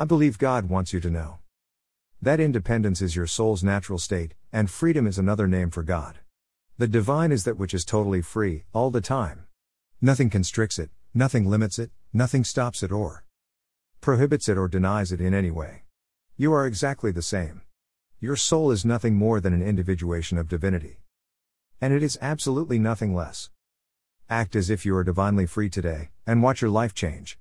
I believe God wants you to know. That independence is your soul's natural state, and freedom is another name for God. The divine is that which is totally free, all the time. Nothing constricts it, nothing limits it, nothing stops it or prohibits it or denies it in any way. You are exactly the same. Your soul is nothing more than an individuation of divinity. And it is absolutely nothing less. Act as if you are divinely free today, and watch your life change.